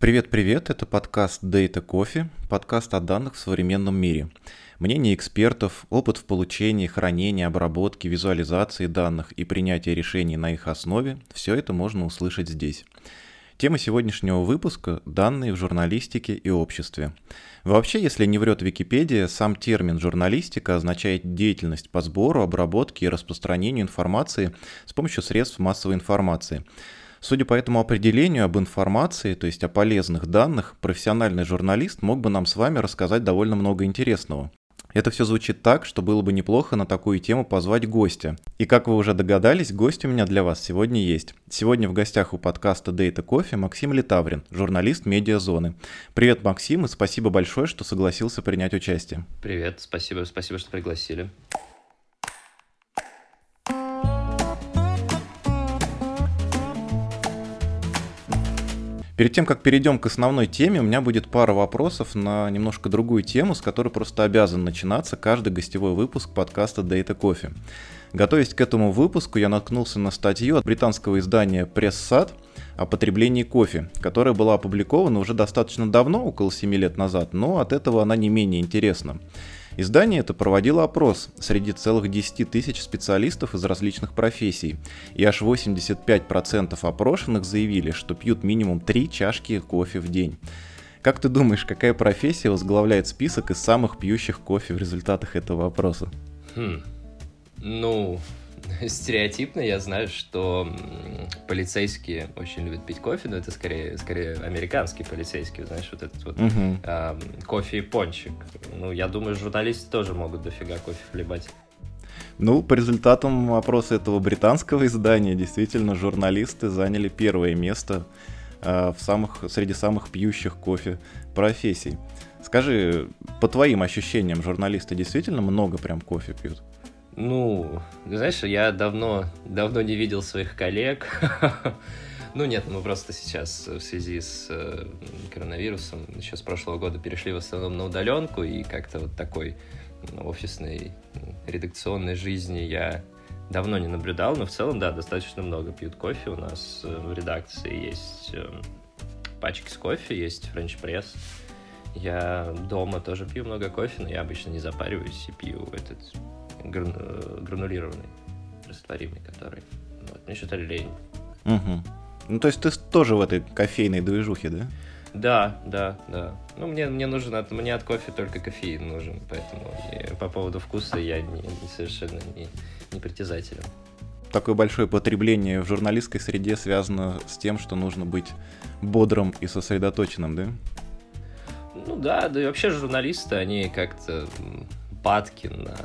Привет-привет, это подкаст Data Coffee, подкаст о данных в современном мире. Мнение экспертов, опыт в получении, хранении, обработке, визуализации данных и принятии решений на их основе – все это можно услышать здесь. Тема сегодняшнего выпуска – данные в журналистике и обществе. Вообще, если не врет Википедия, сам термин «журналистика» означает деятельность по сбору, обработке и распространению информации с помощью средств массовой информации – Судя по этому определению об информации, то есть о полезных данных, профессиональный журналист мог бы нам с вами рассказать довольно много интересного. Это все звучит так, что было бы неплохо на такую тему позвать гостя. И как вы уже догадались, гость у меня для вас сегодня есть. Сегодня в гостях у подкаста Data Coffee Максим Литаврин, журналист Медиазоны. Привет, Максим, и спасибо большое, что согласился принять участие. Привет, спасибо, спасибо, что пригласили. Перед тем, как перейдем к основной теме, у меня будет пара вопросов на немножко другую тему, с которой просто обязан начинаться каждый гостевой выпуск подкаста Data Coffee. Готовясь к этому выпуску, я наткнулся на статью от британского издания Пресс-Сад о потреблении кофе, которая была опубликована уже достаточно давно, около 7 лет назад, но от этого она не менее интересна. Издание это проводило опрос среди целых 10 тысяч специалистов из различных профессий, и аж 85% опрошенных заявили, что пьют минимум 3 чашки кофе в день. Как ты думаешь, какая профессия возглавляет список из самых пьющих кофе в результатах этого опроса? Хм. Ну, стереотипно я знаю, что полицейские очень любят пить кофе, но это скорее, скорее американские полицейские, знаешь, вот этот вот uh-huh. э, кофе и пончик. Ну, я думаю, журналисты тоже могут дофига кофе хлебать. Ну, по результатам опроса этого британского издания, действительно, журналисты заняли первое место э, в самых, среди самых пьющих кофе профессий. Скажи, по твоим ощущениям, журналисты действительно много прям кофе пьют? Ну, знаешь, я давно, давно не видел своих коллег. Ну нет, мы просто сейчас в связи с э, коронавирусом еще с прошлого года перешли в основном на удаленку, и как-то вот такой офисной редакционной жизни я давно не наблюдал, но в целом, да, достаточно много пьют кофе. У нас э, в редакции есть э, пачки с кофе, есть френч-пресс. Я дома тоже пью много кофе, но я обычно не запариваюсь и пью этот гранулированный, растворимый который. Вот. Мне что-то лень. Угу. Ну, то есть ты тоже в этой кофейной движухе, да? Да, да, да. Ну, мне, мне нужен от, мне от кофе только кофеин нужен, поэтому я, по поводу вкуса я не, не совершенно не, не притязателен. Такое большое потребление в журналистской среде связано с тем, что нужно быть бодрым и сосредоточенным, да? Ну да, да и вообще журналисты, они как-то падки на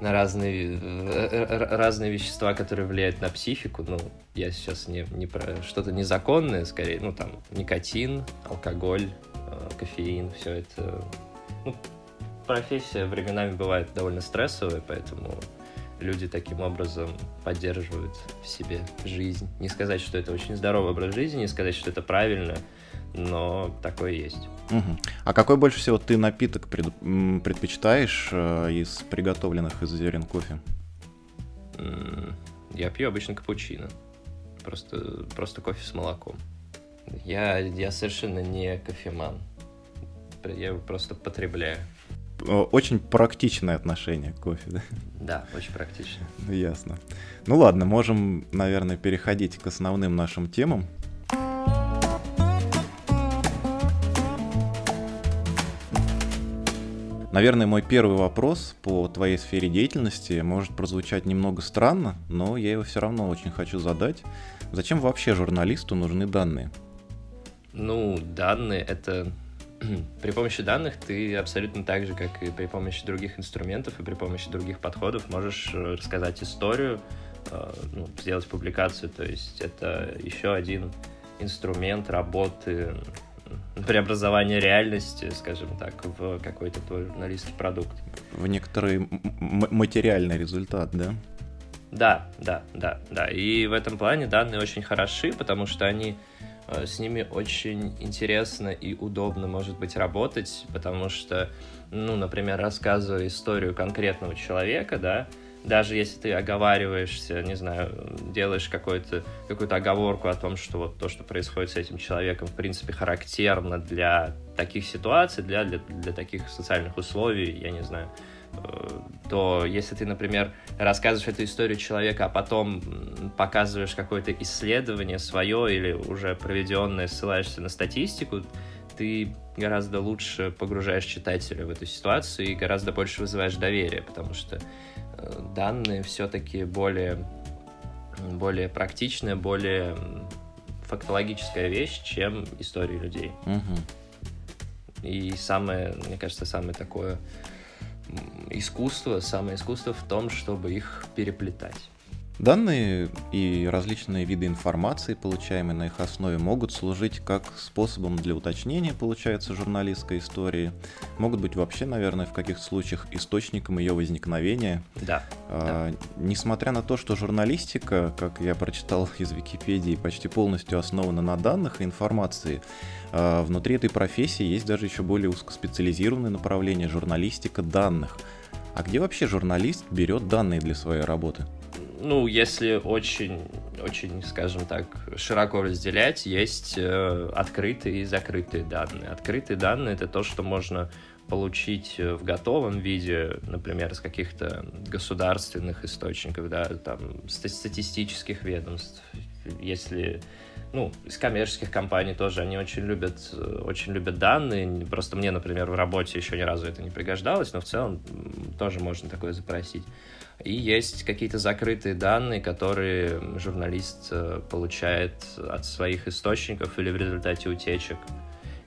на разные, э, разные вещества, которые влияют на психику. Ну, я сейчас не, не про что-то незаконное, скорее, ну, там, никотин, алкоголь, э, кофеин, все это. Ну, профессия временами бывает довольно стрессовая, поэтому люди таким образом поддерживают в себе жизнь. Не сказать, что это очень здоровый образ жизни, не сказать, что это правильно, но такое есть. Угу. А какой больше всего ты напиток пред, предпочитаешь э, из приготовленных из зерен кофе? Я пью обычно капучино. Просто, просто кофе с молоком. Я, я совершенно не кофеман. Я его просто потребляю. Очень практичное отношение к кофе, да? Да, очень практично. Ясно. Ну ладно, можем, наверное, переходить к основным нашим темам. Наверное, мой первый вопрос по твоей сфере деятельности может прозвучать немного странно, но я его все равно очень хочу задать. Зачем вообще журналисту нужны данные? Ну, данные — это... при помощи данных ты абсолютно так же, как и при помощи других инструментов и при помощи других подходов можешь э, рассказать историю, э, ну, сделать публикацию. То есть это еще один инструмент работы преобразование реальности, скажем так, в какой-то твой журналистский продукт. В некоторый материальный результат, да? Да, да, да, да. И в этом плане данные очень хороши, потому что они э, с ними очень интересно и удобно, может быть, работать, потому что, ну, например, рассказывая историю конкретного человека, да, даже если ты оговариваешься, не знаю, делаешь какую-то какую оговорку о том, что вот то, что происходит с этим человеком, в принципе, характерно для таких ситуаций, для, для, для таких социальных условий, я не знаю, э, то если ты, например, рассказываешь эту историю человека, а потом показываешь какое-то исследование свое или уже проведенное, ссылаешься на статистику, ты гораздо лучше погружаешь читателя в эту ситуацию и гораздо больше вызываешь доверие, потому что данные все-таки более, более практичная, более фактологическая вещь, чем истории людей. Угу. И самое, мне кажется, самое такое искусство, самое искусство в том, чтобы их переплетать. Данные и различные виды информации, получаемые на их основе, могут служить как способом для уточнения, получается, журналистской истории, могут быть вообще, наверное, в каких-то случаях источником ее возникновения. Да. А, да. Несмотря на то, что журналистика, как я прочитал из Википедии, почти полностью основана на данных и информации, а, внутри этой профессии есть даже еще более узкоспециализированное направление журналистика данных. А где вообще журналист берет данные для своей работы? Ну, если очень, очень, скажем так, широко разделять, есть э, открытые и закрытые данные. Открытые данные — это то, что можно получить в готовом виде, например, из каких-то государственных источников, да, там, статистических ведомств. Если ну, из коммерческих компаний тоже, они очень любят, очень любят данные. Просто мне, например, в работе еще ни разу это не пригождалось, но в целом тоже можно такое запросить. И есть какие-то закрытые данные, которые журналист э, получает от своих источников или в результате утечек,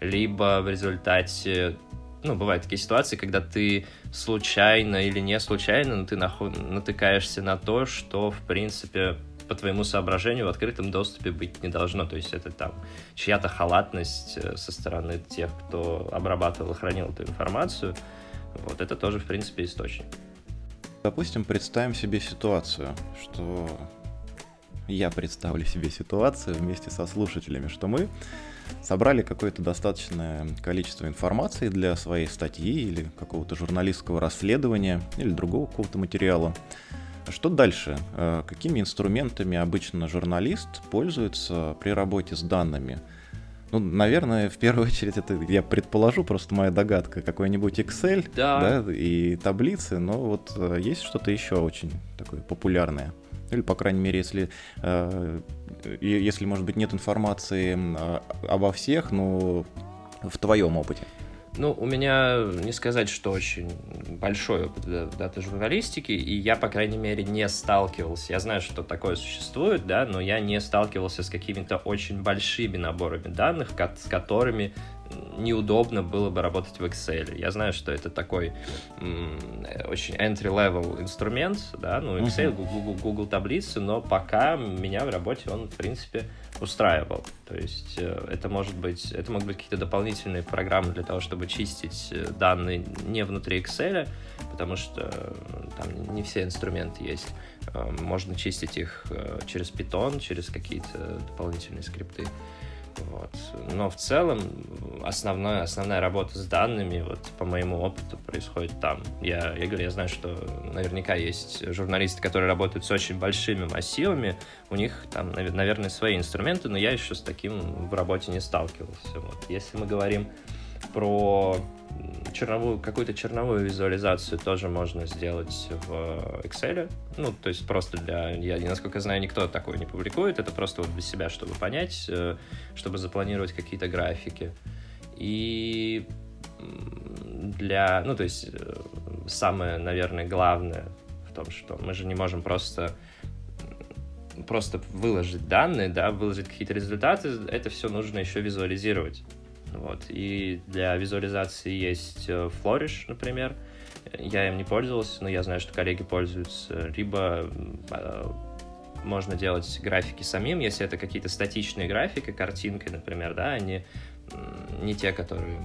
либо в результате ну, бывают такие ситуации, когда ты случайно или не случайно, но ты наход... натыкаешься на то, что, в принципе, по твоему соображению в открытом доступе быть не должно. То есть это там чья-то халатность э, со стороны тех, кто обрабатывал и хранил эту информацию. Вот это тоже, в принципе, источник. Допустим, представим себе ситуацию, что я представлю себе ситуацию вместе со слушателями, что мы собрали какое-то достаточное количество информации для своей статьи или какого-то журналистского расследования или другого какого-то материала. Что дальше? Э, какими инструментами обычно журналист пользуется при работе с данными? Ну, наверное, в первую очередь это я предположу, просто моя догадка, какой-нибудь Excel да. Да, и таблицы, но вот э, есть что-то еще очень такое популярное. Или, по крайней мере, если, э, если, может быть, нет информации э, обо всех, но в твоем опыте. Ну, у меня не сказать, что очень большой опыт дата-журналистики, и я, по крайней мере, не сталкивался. Я знаю, что такое существует, да, но я не сталкивался с какими-то очень большими наборами данных, с которыми неудобно было бы работать в Excel. Я знаю, что это такой очень entry-level инструмент, да, ну, Excel, Google, Google таблицы, но пока меня в работе он, в принципе, устраивал. То есть э, это может быть, это могут быть какие-то дополнительные программы для того, чтобы чистить э, данные не внутри Excel, потому что э, там не все инструменты есть. Можно чистить их через Python, через какие-то дополнительные скрипты. Вот. Но в целом основная, основная работа с данными, вот по моему опыту, происходит там. Я, я говорю, я знаю, что наверняка есть журналисты, которые работают с очень большими массивами, у них там, наверное, свои инструменты, но я еще с таким в работе не сталкивался. Вот. Если мы говорим про черновую, какую-то черновую визуализацию тоже можно сделать в Excel. Ну, то есть просто для... Я, насколько знаю, никто такое не публикует. Это просто вот для себя, чтобы понять, э, чтобы запланировать какие-то графики. И для... Ну, то есть э, самое, наверное, главное в том, что мы же не можем просто просто выложить данные, да, выложить какие-то результаты, это все нужно еще визуализировать. Вот. И для визуализации есть э, Flourish, например. Я им не пользовался, но я знаю, что коллеги пользуются. Либо э, можно делать графики самим, если это какие-то статичные графики, картинкой, например, да, они не те, которые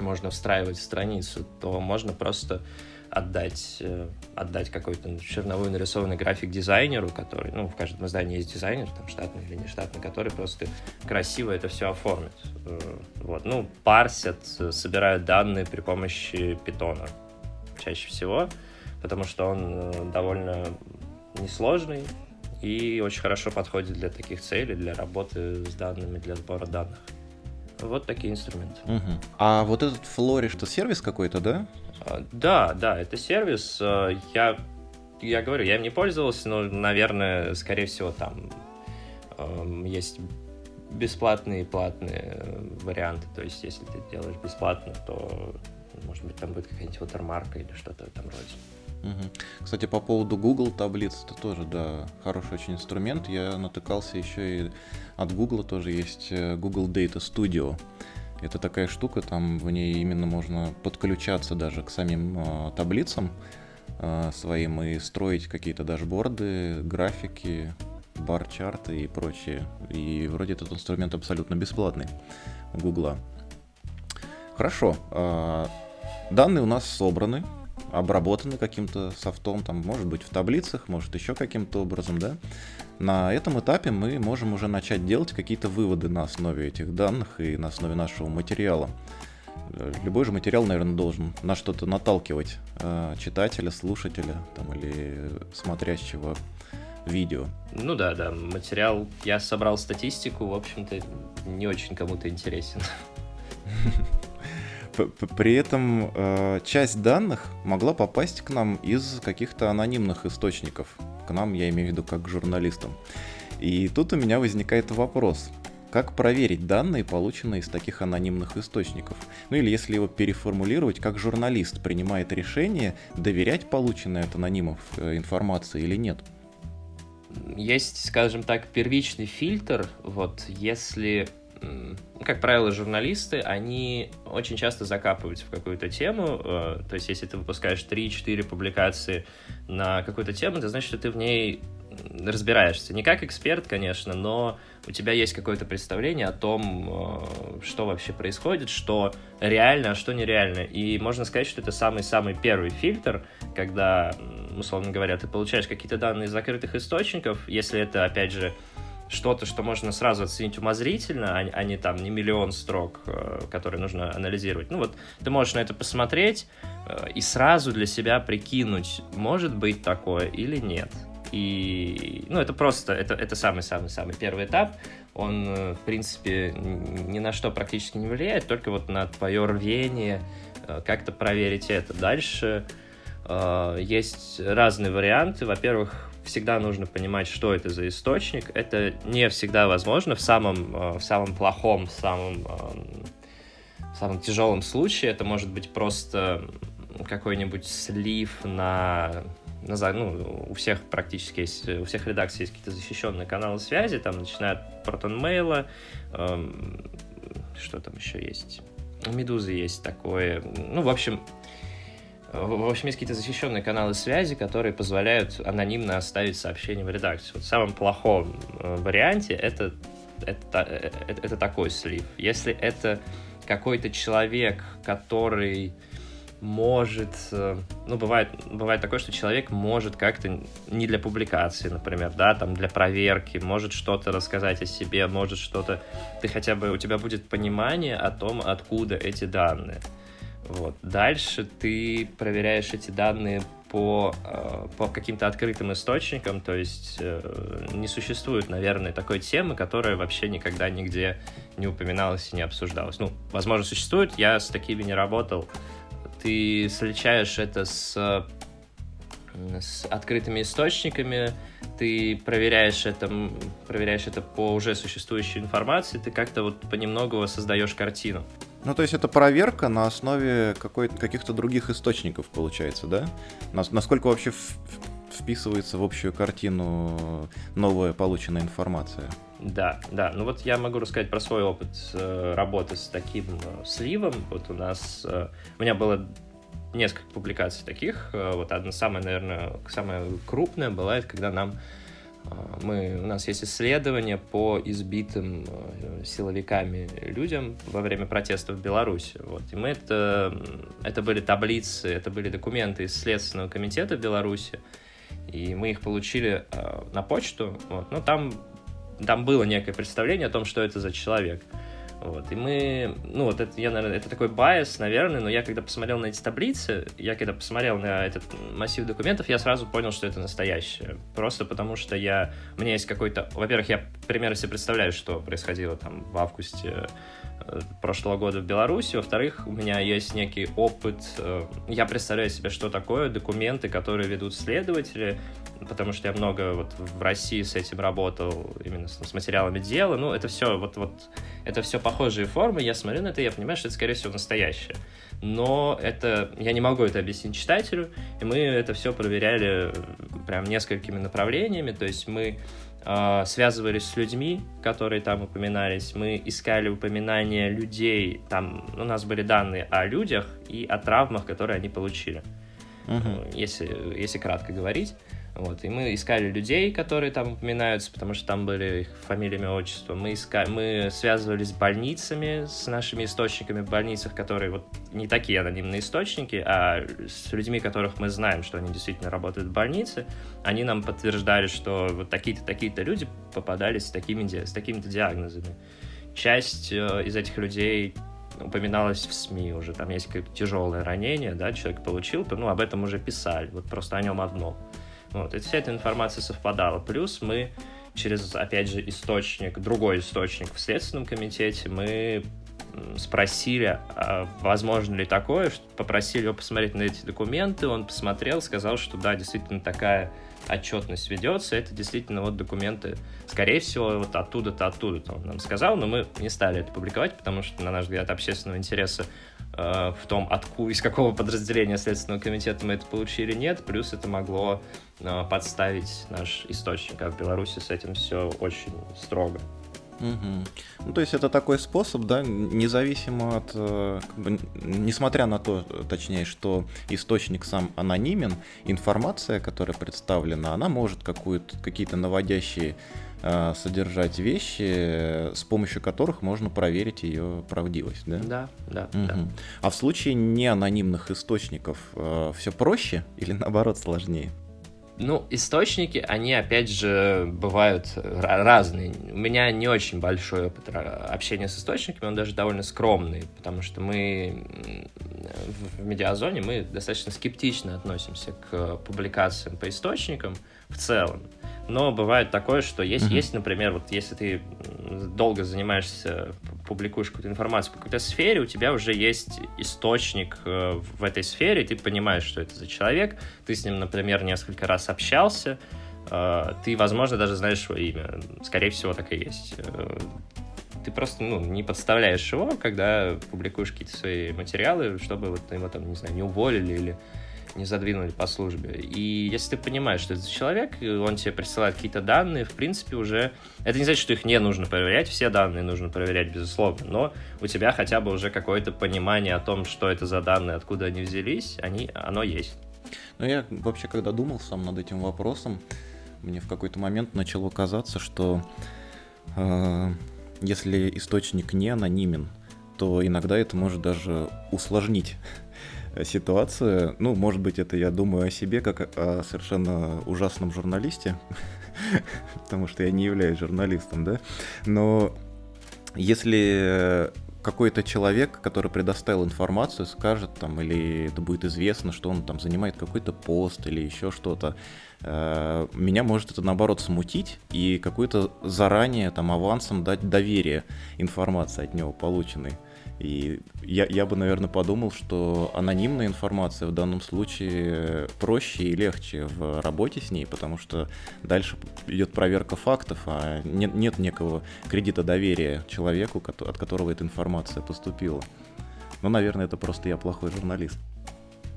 можно встраивать в страницу, то можно просто отдать, э, отдать какой-то черновой нарисованный график дизайнеру, который, ну, в каждом издании есть дизайнер, там, штатный или не штатный, который просто красиво это все оформит. Э, вот, ну, парсят, собирают данные при помощи питона чаще всего, потому что он довольно несложный и очень хорошо подходит для таких целей, для работы с данными, для сбора данных. Вот такие инструменты. Угу. А вот этот Flourish, это сервис какой-то, да? А, да, да, это сервис. А, я, я говорю, я им не пользовался, но, наверное, скорее всего, там есть бесплатные и платные варианты. То есть, если ты делаешь бесплатно, то, может быть, там будет какая-нибудь watermark или что-то в этом роде. Кстати, по поводу Google таблиц, это тоже, да, хороший очень инструмент. Я натыкался еще и от Google тоже есть э, Google Data Studio. Это такая штука, там в ней именно можно подключаться даже к самим э, таблицам э, своим и строить какие-то дашборды, графики, бар-чарты и прочее. И вроде этот инструмент абсолютно бесплатный у Гугла. Хорошо. Э, данные у нас собраны, обработаны каким-то софтом, там, может быть, в таблицах, может, еще каким-то образом, да. На этом этапе мы можем уже начать делать какие-то выводы на основе этих данных и на основе нашего материала. Любой же материал, наверное, должен на что-то наталкивать э, читателя, слушателя там, или смотрящего видео. Ну да, да, материал, я собрал статистику, в общем-то, не очень кому-то интересен. При этом э, часть данных могла попасть к нам из каких-то анонимных источников. К нам, я имею в виду, как к журналистам. И тут у меня возникает вопрос. Как проверить данные, полученные из таких анонимных источников? Ну или если его переформулировать, как журналист принимает решение, доверять полученной от анонимов э, информации или нет? Есть, скажем так, первичный фильтр. Вот если как правило, журналисты, они очень часто закапываются в какую-то тему. Э, то есть, если ты выпускаешь 3-4 публикации на какую-то тему, это значит, что ты в ней разбираешься. Не как эксперт, конечно, но у тебя есть какое-то представление о том, э, что вообще происходит, что реально, а что нереально. И можно сказать, что это самый-самый первый фильтр, когда, условно говоря, ты получаешь какие-то данные из закрытых источников, если это, опять же, что-то, что можно сразу оценить умозрительно, а, а не там не миллион строк, э, которые нужно анализировать. Ну вот ты можешь на это посмотреть э, и сразу для себя прикинуть, может быть такое или нет. И, ну, это просто, это, это самый-самый-самый первый этап. Он, э, в принципе, ни на что практически не влияет, только вот на твое рвение как-то проверить это. Дальше есть разные варианты. Во-первых, всегда нужно понимать, что это за источник. Это не всегда возможно в самом, э, в самом плохом, в самом, э, в самом тяжелом случае. Это может быть просто какой-нибудь слив на на, ну, у всех практически есть, у всех редакций есть какие-то защищенные каналы связи, там, начиная от протон-мейла, эм, что там еще есть? У Медузы есть такое. Ну, в общем, в общем, есть какие-то защищенные каналы связи, которые позволяют анонимно оставить сообщение в редакцию. Вот в самом плохом э, варианте это, это, это, это такой слив. Если это какой-то человек, который может... Э, ну, бывает, бывает такое, что человек может как-то не для публикации, например, да, там для проверки, может что-то рассказать о себе, может что-то... Ты хотя бы... У тебя будет понимание о том, откуда эти данные. Вот. Дальше ты проверяешь эти данные по, э, по каким-то открытым источникам, то есть э, не существует, наверное, такой темы, которая вообще никогда нигде не упоминалась и не обсуждалась. Ну, возможно, существует, я с такими не работал. Ты сличаешь это с, с открытыми источниками, ты проверяешь это, проверяешь это по уже существующей информации, ты как-то вот понемногу создаешь картину. Ну, то есть это проверка на основе каких-то других источников, получается, да? Насколько вообще вписывается в общую картину новая полученная информация? Да, да. Ну вот я могу рассказать про свой опыт э, работы с таким э, сливом. Вот у нас, э, у меня было несколько публикаций таких. Вот одна самая, наверное, самая крупная была, это когда нам мы, у нас есть исследования по избитым э, силовиками людям во время протестов в Беларуси. Вот. И мы это, это были таблицы, это были документы из Следственного комитета в Беларуси, и мы их получили э, на почту. Вот. Ну, там, там было некое представление о том, что это за человек. Вот, и мы, ну, вот это, я, наверное, это такой байс, наверное, но я когда посмотрел на эти таблицы, я когда посмотрел на этот массив документов, я сразу понял, что это настоящее. Просто потому что я, у меня есть какой-то, во-первых, я примерно себе представляю, что происходило там в августе э, прошлого года в Беларуси. Во-вторых, у меня есть некий опыт. Э, я представляю себе, что такое документы, которые ведут следователи, потому что я много вот в России с этим работал, именно с, с материалами дела. Ну, это все вот, вот, это все похожие формы. Я смотрю на это, я понимаю, что это, скорее всего, настоящее. Но это, я не могу это объяснить читателю, и мы это все проверяли прям несколькими направлениями. То есть мы э, связывались с людьми, которые там упоминались, мы искали упоминания людей, там у нас были данные о людях и о травмах, которые они получили. Uh-huh. Если, если кратко говорить. Вот, и мы искали людей, которые там упоминаются, потому что там были их фамилиями, отчества. Мы, искали, мы связывались с больницами, с нашими источниками в больницах, которые вот не такие анонимные источники, а с людьми, которых мы знаем, что они действительно работают в больнице. Они нам подтверждали, что вот такие-то, такие-то люди попадались с такими, с такими-то диагнозами. Часть э, из этих людей упоминалось в СМИ уже, там есть какое-то тяжелое ранение, да, человек получил, ну, об этом уже писали, вот просто о нем одно. Вот, и вся эта информация совпадала. Плюс мы через, опять же, источник, другой источник в Следственном комитете, мы спросили, а возможно ли такое, попросили его посмотреть на эти документы, он посмотрел, сказал, что да, действительно такая отчетность ведется, это действительно вот документы, скорее всего, вот оттуда-то, оттуда-то он нам сказал, но мы не стали это публиковать, потому что, на наш взгляд, общественного интереса в том, откуда, из какого подразделения Следственного комитета мы это получили, нет, плюс это могло э, подставить наш источник, а в Беларуси с этим все очень строго. Угу. Ну, то есть это такой способ, да, независимо от, э, как бы, несмотря на то, точнее, что источник сам анонимен, информация, которая представлена, она может какую-то, какие-то наводящие э, содержать вещи, с помощью которых можно проверить ее правдивость, да? Да, да, угу. да. А в случае неанонимных источников э, все проще или наоборот сложнее? Ну, источники, они, опять же, бывают разные. У меня не очень большой опыт общения с источниками, он даже довольно скромный, потому что мы в медиазоне мы достаточно скептично относимся к публикациям по источникам в целом но бывает такое, что есть, uh-huh. есть, например, вот если ты долго занимаешься, публикуешь какую-то информацию в какой-то сфере, у тебя уже есть источник э, в этой сфере, ты понимаешь, что это за человек, ты с ним, например, несколько раз общался, э, ты, возможно, даже знаешь его имя, скорее всего, так и есть. Э, ты просто ну, не подставляешь его, когда публикуешь какие-то свои материалы, чтобы вот его там, не знаю, не уволили или не задвинули по службе. И если ты понимаешь, что это за человек, он тебе присылает какие-то данные, в принципе, уже... Это не значит, что их не нужно проверять, все данные нужно проверять, безусловно, но у тебя хотя бы уже какое-то понимание о том, что это за данные, откуда они взялись, они, оно есть. Ну, я вообще, когда думал сам над этим вопросом, мне в какой-то момент начало казаться, что э, если источник не анонимен, то иногда это может даже усложнить ситуация. Ну, может быть, это я думаю о себе как о совершенно ужасном журналисте, потому что я не являюсь журналистом, да. Но если какой-то человек, который предоставил информацию, скажет там, или это будет известно, что он там занимает какой-то пост или еще что-то, э, меня может это наоборот смутить и какой-то заранее там авансом дать доверие информации от него полученной. И я, я бы, наверное, подумал, что анонимная информация в данном случае проще и легче в работе с ней, потому что дальше идет проверка фактов, а нет, нет некого кредита доверия человеку, от которого эта информация поступила. Ну, наверное, это просто я плохой журналист.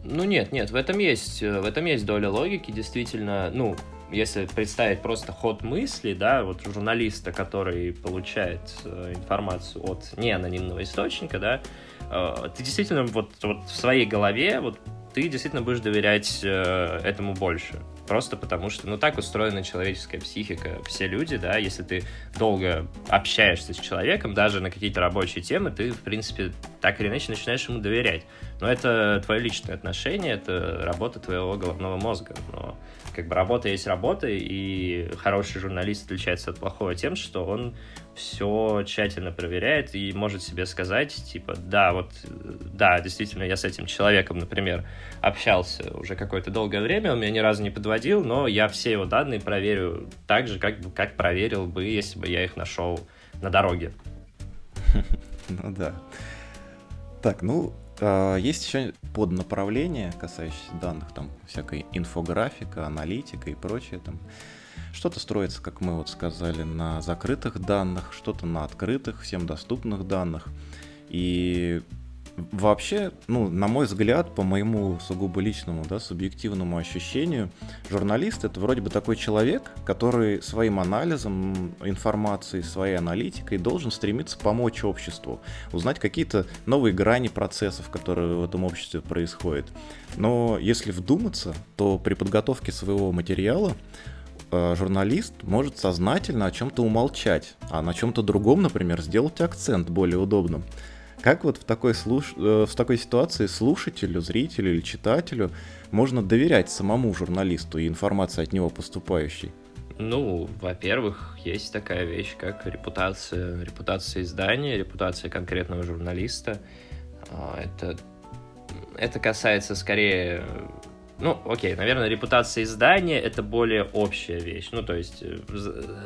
Ну нет, нет, в этом есть, в этом есть доля логики, действительно, ну, если представить просто ход мысли, да, вот журналиста, который получает э, информацию от неанонимного источника, да, э, ты действительно вот, вот в своей голове, вот ты действительно будешь доверять э, этому больше. Просто потому что, ну, так устроена человеческая психика. Все люди, да, если ты долго общаешься с человеком, даже на какие-то рабочие темы, ты, в принципе, так или иначе начинаешь ему доверять. Но это твое личное отношение, это работа твоего головного мозга. Но как бы работа есть работа, и хороший журналист отличается от плохого тем, что он все тщательно проверяет и может себе сказать, типа, да, вот, да, действительно, я с этим человеком, например, общался уже какое-то долгое время, он меня ни разу не подводил, но я все его данные проверю так же, как, как проверил бы, если бы я их нашел на дороге. Ну да. Так, ну, есть еще поднаправления, касающиеся данных, там всякая инфографика, аналитика и прочее. Там что-то строится, как мы вот сказали, на закрытых данных, что-то на открытых, всем доступных данных. И Вообще, ну, на мой взгляд, по моему сугубо личному, да, субъективному ощущению, журналист это вроде бы такой человек, который своим анализом информации, своей аналитикой должен стремиться помочь обществу, узнать какие-то новые грани процессов, которые в этом обществе происходят. Но если вдуматься, то при подготовке своего материала э, журналист может сознательно о чем-то умолчать, а на чем-то другом, например, сделать акцент более удобным. Как вот в такой, слуш... Э, в такой ситуации слушателю, зрителю или читателю можно доверять самому журналисту и информации от него поступающей? Ну, во-первых, есть такая вещь, как репутация, репутация издания, репутация конкретного журналиста. А, это, это касается скорее ну, окей, наверное, репутация издания — это более общая вещь. Ну, то есть, э,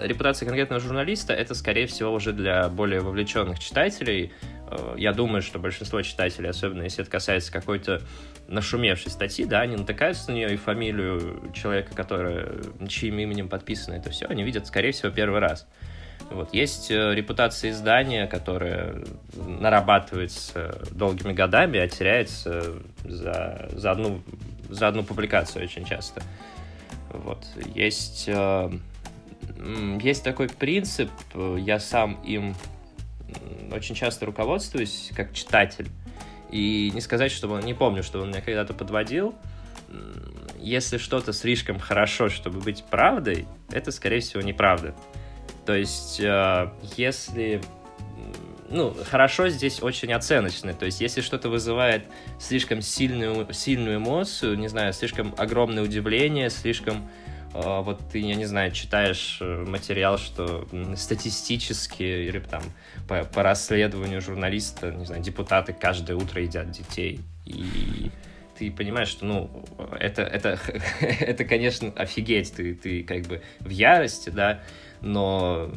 репутация конкретного журналиста — это, скорее всего, уже для более вовлеченных читателей. Э, я думаю, что большинство читателей, особенно если это касается какой-то нашумевшей статьи, да, они натыкаются на нее и фамилию человека, который, чьим именем подписано это все, они видят, скорее всего, первый раз. Вот. Есть э, репутация издания, которая нарабатывается долгими годами, а теряется за, за, одну, за одну публикацию очень часто. Вот. Есть, э, есть такой принцип, я сам им очень часто руководствуюсь как читатель. И не сказать, что он не помню, что он меня когда-то подводил. Если что-то слишком хорошо, чтобы быть правдой, это, скорее всего, неправда. То есть, э, если ну, хорошо здесь очень оценочно. То есть, если что-то вызывает слишком сильную, сильную эмоцию, не знаю, слишком огромное удивление, слишком э, вот ты, я не знаю, читаешь э, материал, что статистически или там по, по расследованию журналиста, не знаю, депутаты каждое утро едят детей. И ты понимаешь, что, ну, это, это, это конечно, офигеть, ты, ты как бы в ярости, да, но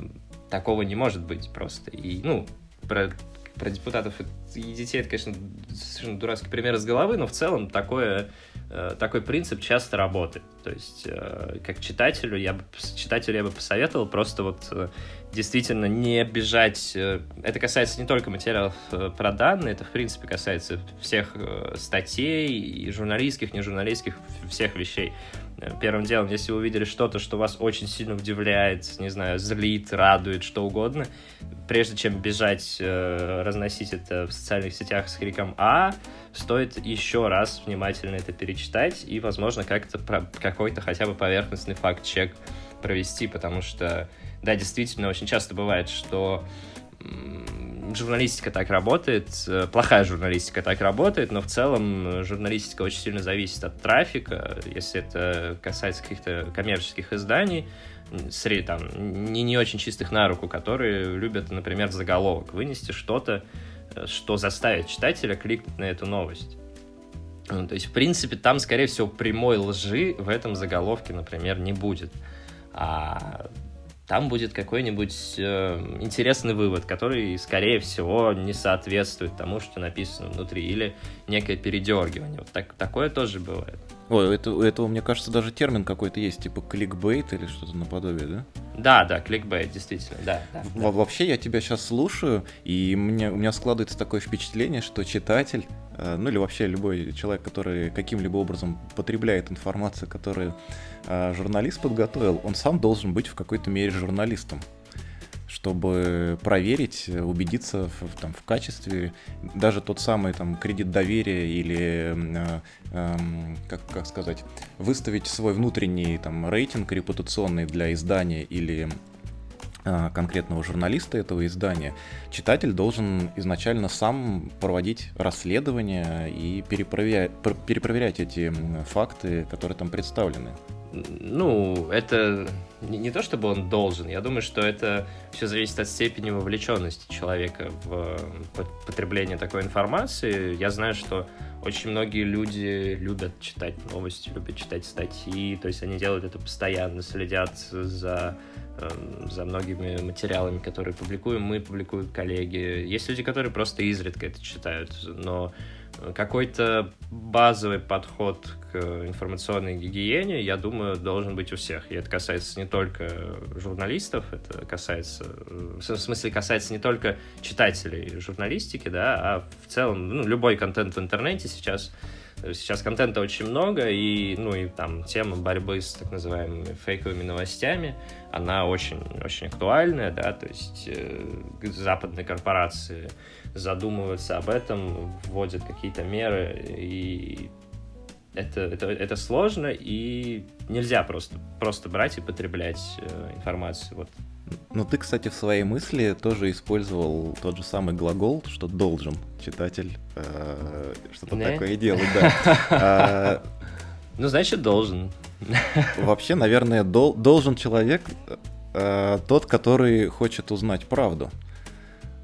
такого не может быть просто. И, ну, про, про депутатов и детей, это, конечно, совершенно дурацкий пример из головы, но в целом такое, э, такой принцип часто работает. То есть, э, как читателю, я бы, читателю я бы посоветовал просто вот э, действительно не бежать. Это касается не только материалов про данные, это, в принципе, касается всех статей, и журналистских, не журналистских, всех вещей. Первым делом, если вы увидели что-то, что вас очень сильно удивляет, не знаю, злит, радует, что угодно, прежде чем бежать, э, разносить это в социальных сетях с криком «А», стоит еще раз внимательно это перечитать и, возможно, как-то какой-то хотя бы поверхностный факт-чек провести, потому что, да, действительно, очень часто бывает, что журналистика так работает, э, плохая журналистика так работает, но в целом журналистика очень сильно зависит от трафика. Если это касается каких-то коммерческих изданий, среди, там, не, не очень чистых на руку, которые любят, например, заголовок, вынести что-то, э, что заставит читателя кликнуть на эту новость. Ну, то есть, в принципе, там, скорее всего, прямой лжи в этом заголовке, например, не будет. А там будет какой-нибудь э, интересный вывод, который, скорее всего, не соответствует тому, что написано внутри, или некое передергивание. Вот так, такое тоже бывает. Ой, это, у этого, мне кажется, даже термин какой-то есть, типа кликбейт или что-то наподобие, да? Да, да, кликбейт, действительно, да. да, да. Вообще, я тебя сейчас слушаю, и мне, у меня складывается такое впечатление, что читатель, э, ну или вообще любой человек, который каким-либо образом потребляет информацию, которую э, журналист подготовил, он сам должен быть в какой-то мере журналистом чтобы проверить, убедиться в, там, в качестве, даже тот самый там, кредит доверия или, э, э, как, как сказать, выставить свой внутренний там, рейтинг репутационный для издания или а, конкретного журналиста этого издания, читатель должен изначально сам проводить расследование и перепроверять, перепроверять эти факты, которые там представлены. Ну, это не, не то, чтобы он должен. Я думаю, что это все зависит от степени вовлеченности человека в потребление такой информации. Я знаю, что очень многие люди любят читать новости, любят читать статьи, то есть они делают это постоянно, следят за Эм, за многими материалами, которые публикуем мы, публикуют коллеги. Есть люди, которые просто изредка это читают, но какой-то базовый подход к информационной гигиене, я думаю, должен быть у всех. И это касается не только журналистов, это касается, в смысле, касается не только читателей журналистики, да, а в целом, ну, любой контент в интернете сейчас Сейчас контента очень много, и, ну, и там тема борьбы с так называемыми фейковыми новостями, она очень, очень актуальная, да, то есть э, западные корпорации задумываются об этом, вводят какие-то меры, и это, это, это сложно, и нельзя просто, просто брать и потреблять э, информацию. Вот ну, ты, кстати, в своей мысли тоже использовал тот же самый глагол, что должен читатель э, что-то такое делать, да. А, ну, значит, должен. Вообще, наверное, дол- должен человек э, тот, который хочет узнать правду,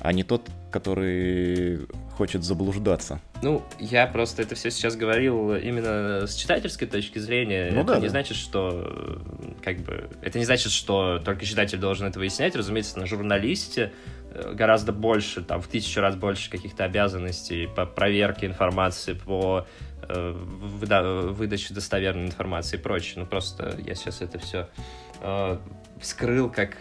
а не тот, который хочет заблуждаться. Ну, я просто это все сейчас говорил именно с читательской точки зрения. Ну, это да, не да. значит, что как бы это не значит, что только читатель должен это выяснять. Разумеется, на журналисте э, гораздо больше, там, в тысячу раз больше каких-то обязанностей по проверке информации, по э, выдаче достоверной информации и прочее. Ну, просто я сейчас это все э, вскрыл как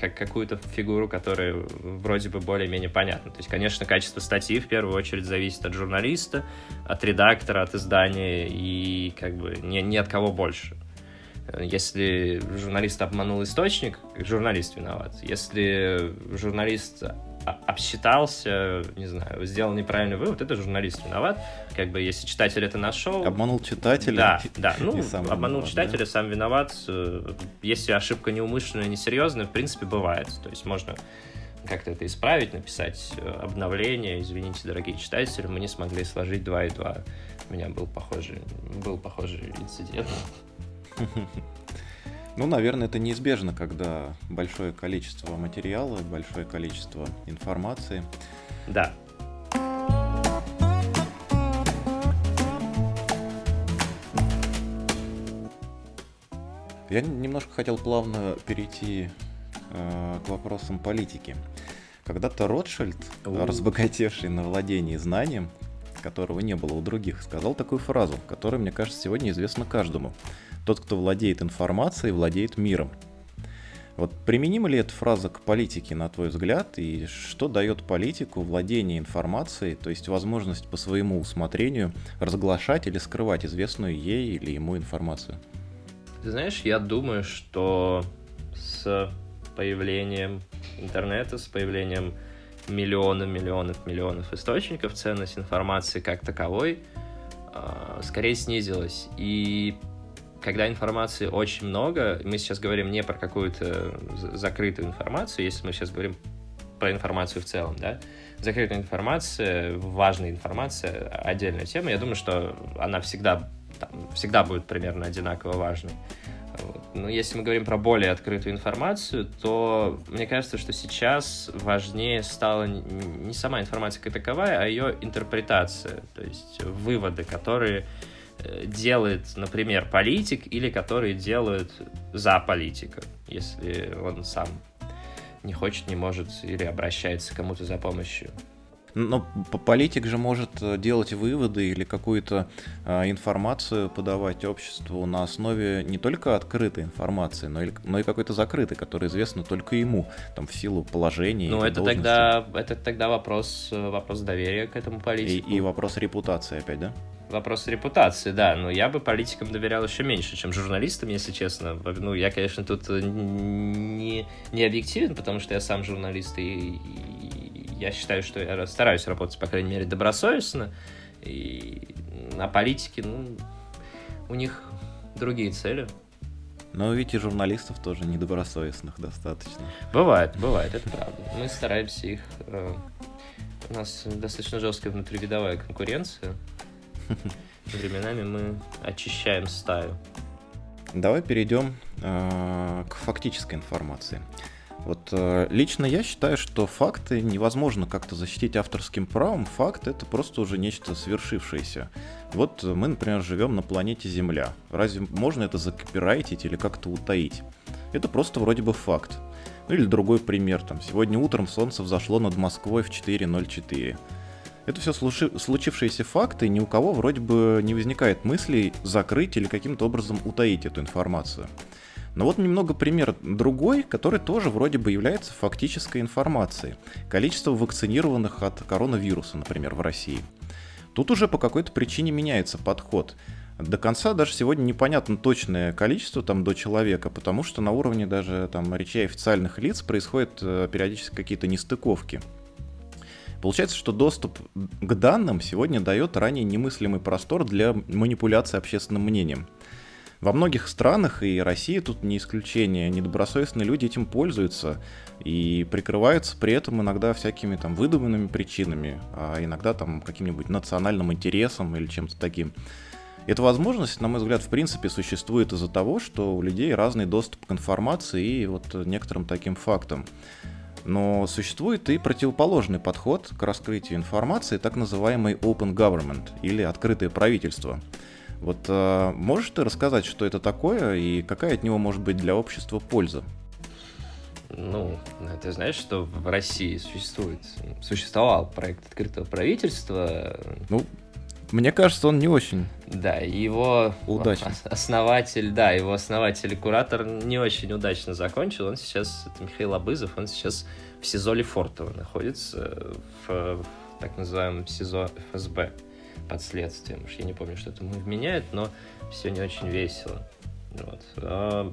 как какую-то фигуру, которая вроде бы более-менее понятна. То есть, конечно, качество статьи в первую очередь зависит от журналиста, от редактора, от издания и как бы ни, ни от кого больше. Если журналист обманул источник, журналист виноват. Если журналист обсчитался, не знаю, сделал неправильный вывод, это журналист виноват. Как бы, если читатель это нашел... Обманул читателя. Да, да. Ну, сам обманул виноват, читателя, да? сам виноват. Если ошибка неумышленная, несерьезная, в принципе, бывает. То есть можно как-то это исправить, написать обновление. Извините, дорогие читатели, мы не смогли сложить 2 и 2. У меня был похожий, был похожий инцидент. Ну, наверное, это неизбежно, когда большое количество материала, большое количество информации. Да. Я немножко хотел плавно перейти э, к вопросам политики. Когда-то Ротшильд, разбогатевший на владении знанием, которого не было у других, сказал такую фразу, которая, мне кажется, сегодня известна каждому. Тот, кто владеет информацией, владеет миром. Вот применима ли эта фраза к политике, на твой взгляд, и что дает политику владение информацией, то есть возможность по своему усмотрению разглашать или скрывать известную ей или ему информацию? Ты знаешь, я думаю, что с появлением интернета, с появлением миллионов, миллионов, миллионов источников, ценность информации как таковой а, скорее снизилась. И когда информации очень много, мы сейчас говорим не про какую-то закрытую информацию, если мы сейчас говорим про информацию в целом, да, закрытая информация, важная информация, отдельная тема, я думаю, что она всегда, там, всегда будет примерно одинаково важной. Но если мы говорим про более открытую информацию, то мне кажется, что сейчас важнее стала не сама информация как таковая, а ее интерпретация, то есть выводы, которые Э, делает, например, политик или которые делают за политика, если он сам не хочет, не может или обращается к кому-то за помощью. Но политик же может э, делать выводы или какую-то э, информацию подавать обществу на основе не только открытой информации, но и, но и какой-то закрытой, которая известна только ему, там в силу положения. Ну это тогда это тогда вопрос э, вопрос доверия к этому политику. И, и вопрос репутации опять, да? вопрос репутации, да, но я бы политикам доверял еще меньше, чем журналистам, если честно. Ну, я, конечно, тут э, не, не объективен, потому что я сам журналист, и я считаю, что я стараюсь работать, по крайней мере, добросовестно. И на политике, ну, у них другие цели. Но ведь и журналистов тоже недобросовестных достаточно. Бывает, бывает, это правда. Мы стараемся их... Э, у нас достаточно жесткая внутривидовая конкуренция. Временами мы очищаем стаю. Давай перейдем э, к фактической информации. Вот э, лично я считаю, что факты невозможно как-то защитить авторским правом. Факт это просто уже нечто свершившееся. Вот мы, например, живем на планете Земля. Разве можно это закопирайтить или как-то утаить? Это просто вроде бы факт. Ну или другой пример. Там, сегодня утром солнце взошло над Москвой в 4.04. Это все случившиеся факты, ни у кого вроде бы не возникает мыслей закрыть или каким-то образом утаить эту информацию. Но вот немного пример другой, который тоже вроде бы является фактической информацией. Количество вакцинированных от коронавируса, например, в России. Тут уже по какой-то причине меняется подход. До конца даже сегодня непонятно точное количество там до человека, потому что на уровне даже там речей официальных лиц происходят э, периодически какие-то нестыковки. Получается, что доступ к данным сегодня дает ранее немыслимый простор для манипуляции общественным мнением. Во многих странах, и Россия тут не исключение, недобросовестные люди этим пользуются и прикрываются при этом иногда всякими там выдуманными причинами, а иногда там каким-нибудь национальным интересом или чем-то таким. Эта возможность, на мой взгляд, в принципе существует из-за того, что у людей разный доступ к информации и вот некоторым таким фактам. Но существует и противоположный подход к раскрытию информации, так называемый open government или открытое правительство – вот э, можешь ты рассказать, что это такое и какая от него может быть для общества польза? Ну, ты знаешь, что в России существует, существовал проект открытого правительства. Ну, мне кажется, он не очень. Да, его удачно. основатель, да, его основатель и куратор не очень удачно закончил. Он сейчас, это Михаил Абызов, он сейчас в СИЗО Лефортово находится, в, в так называемом СИЗО ФСБ под следствием. Уж я не помню, что это ему вменяет, но все не очень весело. Вот. А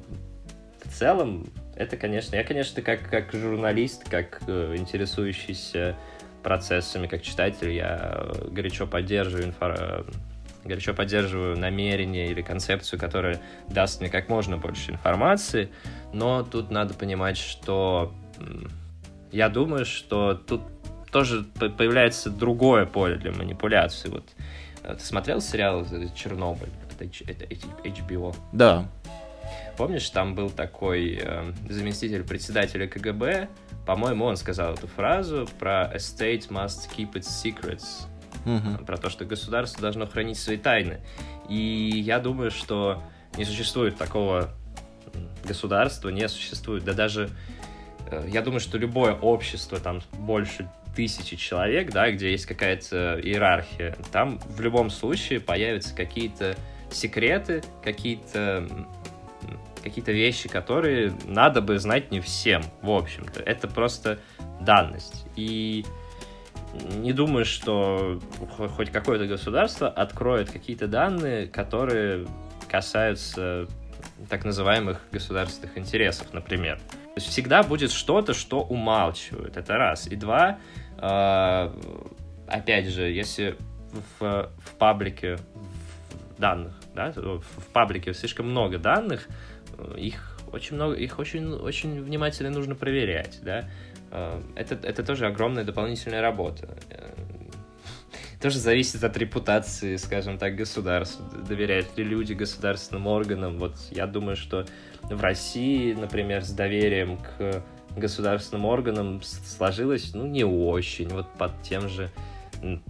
в целом, это, конечно, я, конечно, как, как журналист, как э, интересующийся процессами, как читатель, я горячо поддерживаю инфо горячо поддерживаю намерение или концепцию, которая даст мне как можно больше информации, но тут надо понимать, что я думаю, что тут тоже появляется другое поле для манипуляции. Вот э, ты смотрел сериал Чернобыль? Это, это HBO. Да. Помнишь, там был такой э, заместитель председателя КГБ, по-моему, он сказал эту фразу про «A state must keep its secrets», угу. про то, что государство должно хранить свои тайны. И я думаю, что не существует такого государства, не существует, да даже э, я думаю, что любое общество, там больше тысячи человек, да, где есть какая-то иерархия, там в любом случае появятся какие-то секреты, какие-то какие-то вещи, которые надо бы знать не всем, в общем-то. Это просто данность. И не думаю, что хоть какое-то государство откроет какие-то данные, которые касаются так называемых государственных интересов, например. То есть всегда будет что-то, что умалчивают. Это раз. И два, опять же, если в, в паблике данных, да, в паблике слишком много данных, их очень много, их очень, очень внимательно нужно проверять, да. А, это, это тоже огромная дополнительная работа. Э, тоже зависит от репутации, скажем так, государства. Доверяют ли люди государственным органам? Вот я думаю, что в России, например, с доверием к государственным органам сложилось, ну, не очень. Вот под тем же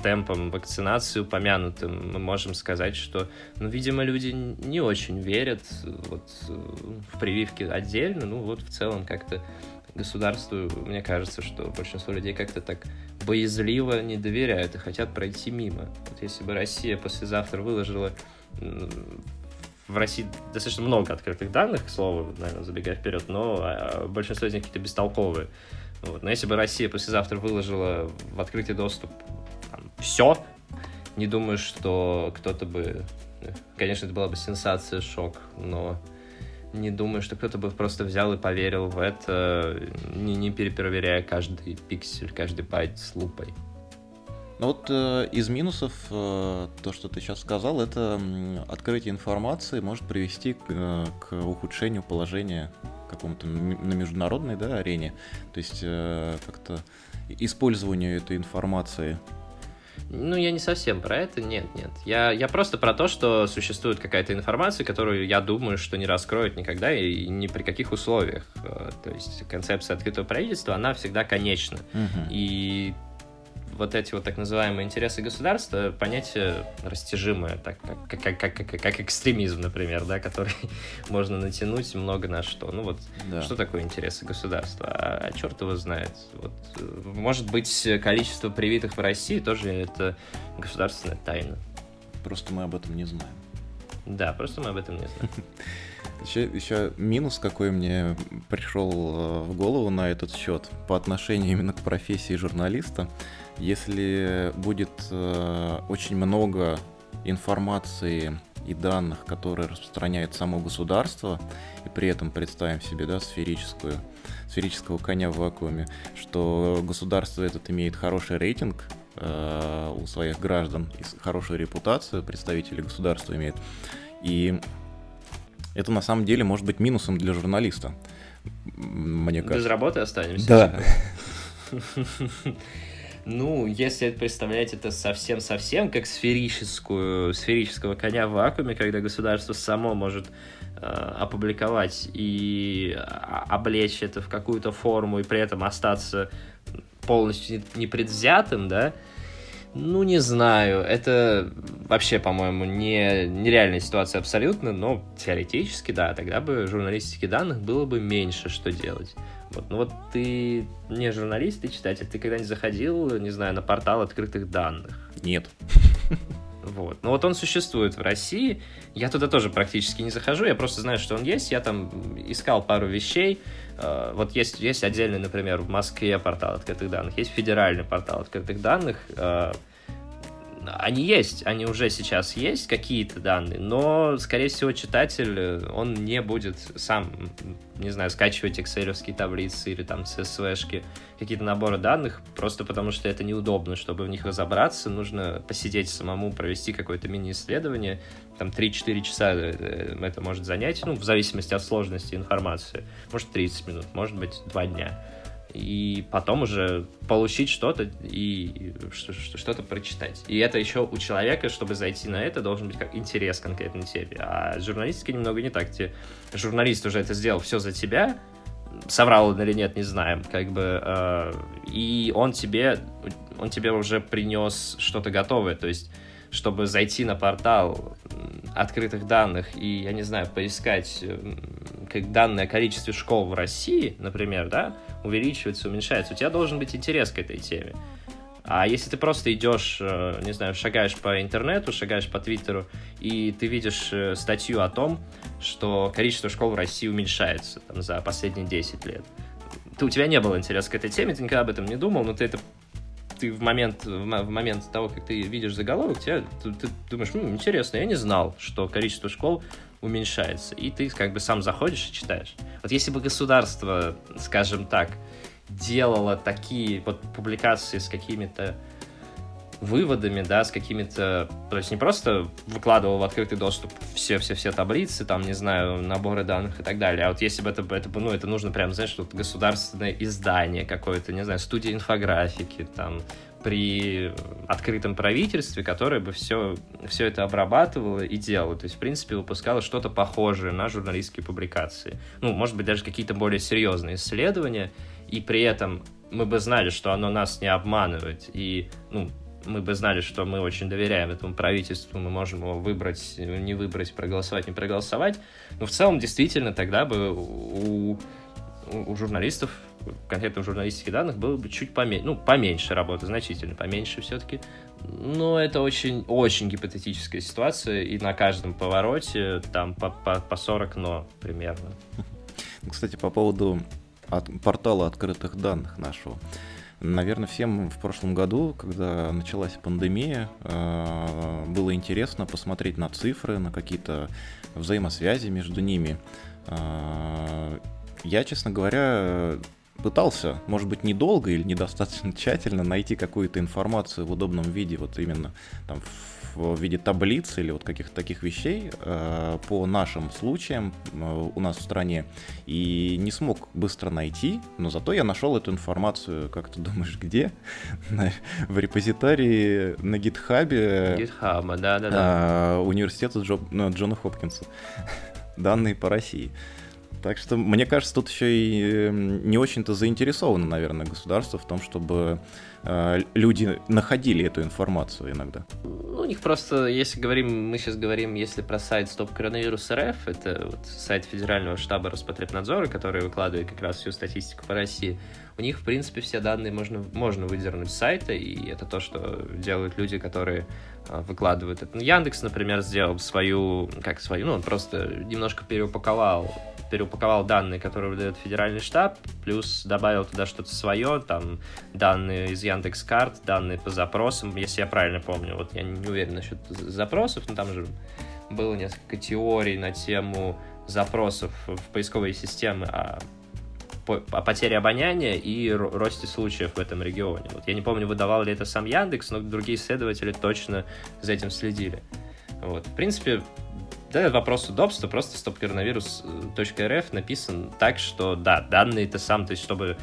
темпом вакцинации упомянутым мы можем сказать, что, ну, видимо, люди не очень верят вот в прививки отдельно, ну, вот в целом как-то государству, мне кажется, что большинство людей как-то так боязливо не доверяют и хотят пройти мимо. Вот если бы Россия послезавтра выложила в России достаточно много открытых данных, к слову, наверное, забегая вперед, но а, большинство из них какие-то бестолковые. Вот. Но если бы Россия послезавтра выложила в открытый доступ там, все, не думаю, что кто-то бы... Конечно, это была бы сенсация, шок, но не думаю, что кто-то бы просто взял и поверил в это, не, не перепроверяя каждый пиксель, каждый байт с лупой. Ну вот э, из минусов э, то, что ты сейчас сказал, это открытие информации может привести к, э, к ухудшению положения какому-то на международной да, арене. То есть э, как-то использованию этой информации ну, я не совсем про это, нет, нет. Я, я просто про то, что существует какая-то информация, которую я думаю, что не раскроют никогда и ни при каких условиях. Э, то есть концепция открытого правительства, она всегда конечна. Угу. И вот эти вот так называемые интересы государства понятие растяжимое, так как, как, как, как, как экстремизм, например, да, который можно натянуть много на что. Ну вот, да. что такое интересы государства? А, а черт его знает. Вот, э, может быть, количество привитых в России тоже это государственная тайна. Просто мы об этом не знаем. Да, просто мы об этом не знаем. Еще, еще минус, какой мне пришел э, в голову на этот счет по отношению именно к профессии журналиста. Если будет э, очень много информации и данных, которые распространяет само государство, и при этом представим себе да, сферическую, сферического коня в вакууме, что государство этот имеет хороший рейтинг э, у своих граждан и хорошую репутацию представители государства имеют. И это на самом деле может быть минусом для журналиста. Мне кажется. Без работы останемся. Да. Ну, если представлять это совсем-совсем как сферическую, сферического коня в вакууме, когда государство само может э, опубликовать и облечь это в какую-то форму и при этом остаться полностью непредвзятым, да, ну, не знаю. Это вообще, по-моему, не, нереальная ситуация абсолютно, но теоретически, да, тогда бы журналистики данных было бы меньше что делать. Вот. Ну вот ты не журналист, ты читатель, ты когда-нибудь заходил, не знаю, на портал открытых данных? Нет. Вот. Но вот он существует в России. Я туда тоже практически не захожу. Я просто знаю, что он есть. Я там искал пару вещей. Э, вот есть, есть отдельный, например, в Москве портал открытых данных, есть федеральный портал открытых данных. Э, они есть, они уже сейчас есть, какие-то данные, но, скорее всего, читатель, э, он не будет сам, не знаю, скачивать экселевские таблицы или там CSV-шки, какие-то наборы данных, просто потому что это неудобно, чтобы в них разобраться, нужно посидеть самому, провести какое-то мини-исследование, там 3-4 часа э, это может занять, ну, в зависимости от сложности информации, может 30 минут, может быть 2 дня и потом уже получить что-то и что-то прочитать. И это еще у человека, чтобы зайти на это, должен быть как интерес конкретной теме. А журналистика немного не так. Те, журналист уже это сделал все за тебя, соврал он или нет, не знаем, как бы, э, и он тебе, он тебе уже принес что-то готовое, то есть чтобы зайти на портал открытых данных и, я не знаю, поискать как данные о количестве школ в России, например, да, увеличивается, уменьшается, у тебя должен быть интерес к этой теме. А если ты просто идешь, э, не знаю, шагаешь по интернету, шагаешь по Твиттеру, и ты видишь э, статью о том, что количество школ в России уменьшается там, за последние 10 лет, то у тебя не было интереса к этой теме, ты никогда об этом не думал, но ты это ты в момент, в момент того, как ты видишь заголовок, тебя, ты, ты думаешь, ну, интересно, я не знал, что количество школ уменьшается. И ты как бы сам заходишь и читаешь. Вот если бы государство, скажем так, делало такие вот публикации с какими-то выводами, да, с какими-то, то есть не просто выкладывал в открытый доступ все-все-все таблицы, там, не знаю, наборы данных и так далее, а вот если бы это, это ну, это нужно прям, знаешь, что государственное издание какое-то, не знаю, студия инфографики, там, при открытом правительстве, которое бы все, все это обрабатывало и делало. То есть, в принципе, выпускало что-то похожее на журналистские публикации. Ну, может быть, даже какие-то более серьезные исследования, и при этом мы бы знали, что оно нас не обманывает, и, ну, мы бы знали, что мы очень доверяем этому правительству, мы можем его выбрать, не выбрать, проголосовать, не проголосовать. Но в целом, действительно, тогда бы у, у журналистов, конкретно в журналистике данных, было бы чуть поменьше, ну, поменьше работы, значительно поменьше все-таки. Но это очень, очень гипотетическая ситуация, и на каждом повороте там по, по, по 40 но примерно. Кстати, по поводу от, портала открытых данных нашего. Наверное, всем в прошлом году, когда началась пандемия, э, было интересно посмотреть на цифры, на какие-то взаимосвязи между ними. Э, я, честно говоря, пытался, может быть, недолго или недостаточно тщательно найти какую-то информацию в удобном виде, вот именно там в виде таблиц или вот каких-то таких вещей э, по нашим случаям э, у нас в стране и не смог быстро найти, но зато я нашел эту информацию, как ты думаешь, где? в репозитории на гитхабе GitHub, да, да, да. университета Джо, ну, Джона Хопкинса. Данные по России. Так что, мне кажется, тут еще и эм, не очень-то заинтересовано, наверное, государство в том, чтобы э, люди находили эту информацию иногда. Ну, у них просто, если говорим, мы сейчас говорим, если про сайт Стоп Коронавирус РФ, это вот сайт Федерального штаба Роспотребнадзора, который выкладывает как раз всю статистику по России, у них, в принципе, все данные можно, можно выдернуть с сайта, и это то, что делают люди, которые э, выкладывают это. Ну, Яндекс, например, сделал свою, как свою, ну, он просто немножко переупаковал переупаковал данные, которые выдает федеральный штаб, плюс добавил туда что-то свое, там данные из Яндекс Карт, данные по запросам, если я правильно помню. Вот я не уверен насчет запросов, но там же было несколько теорий на тему запросов в поисковые системы о, о потере обоняния и росте случаев в этом регионе. Вот я не помню, выдавал ли это сам Яндекс, но другие исследователи точно за этим следили. Вот. В принципе, да, вопрос удобства, просто stopcoronavírus.rf написан так, что да, данные это сам, то есть чтобы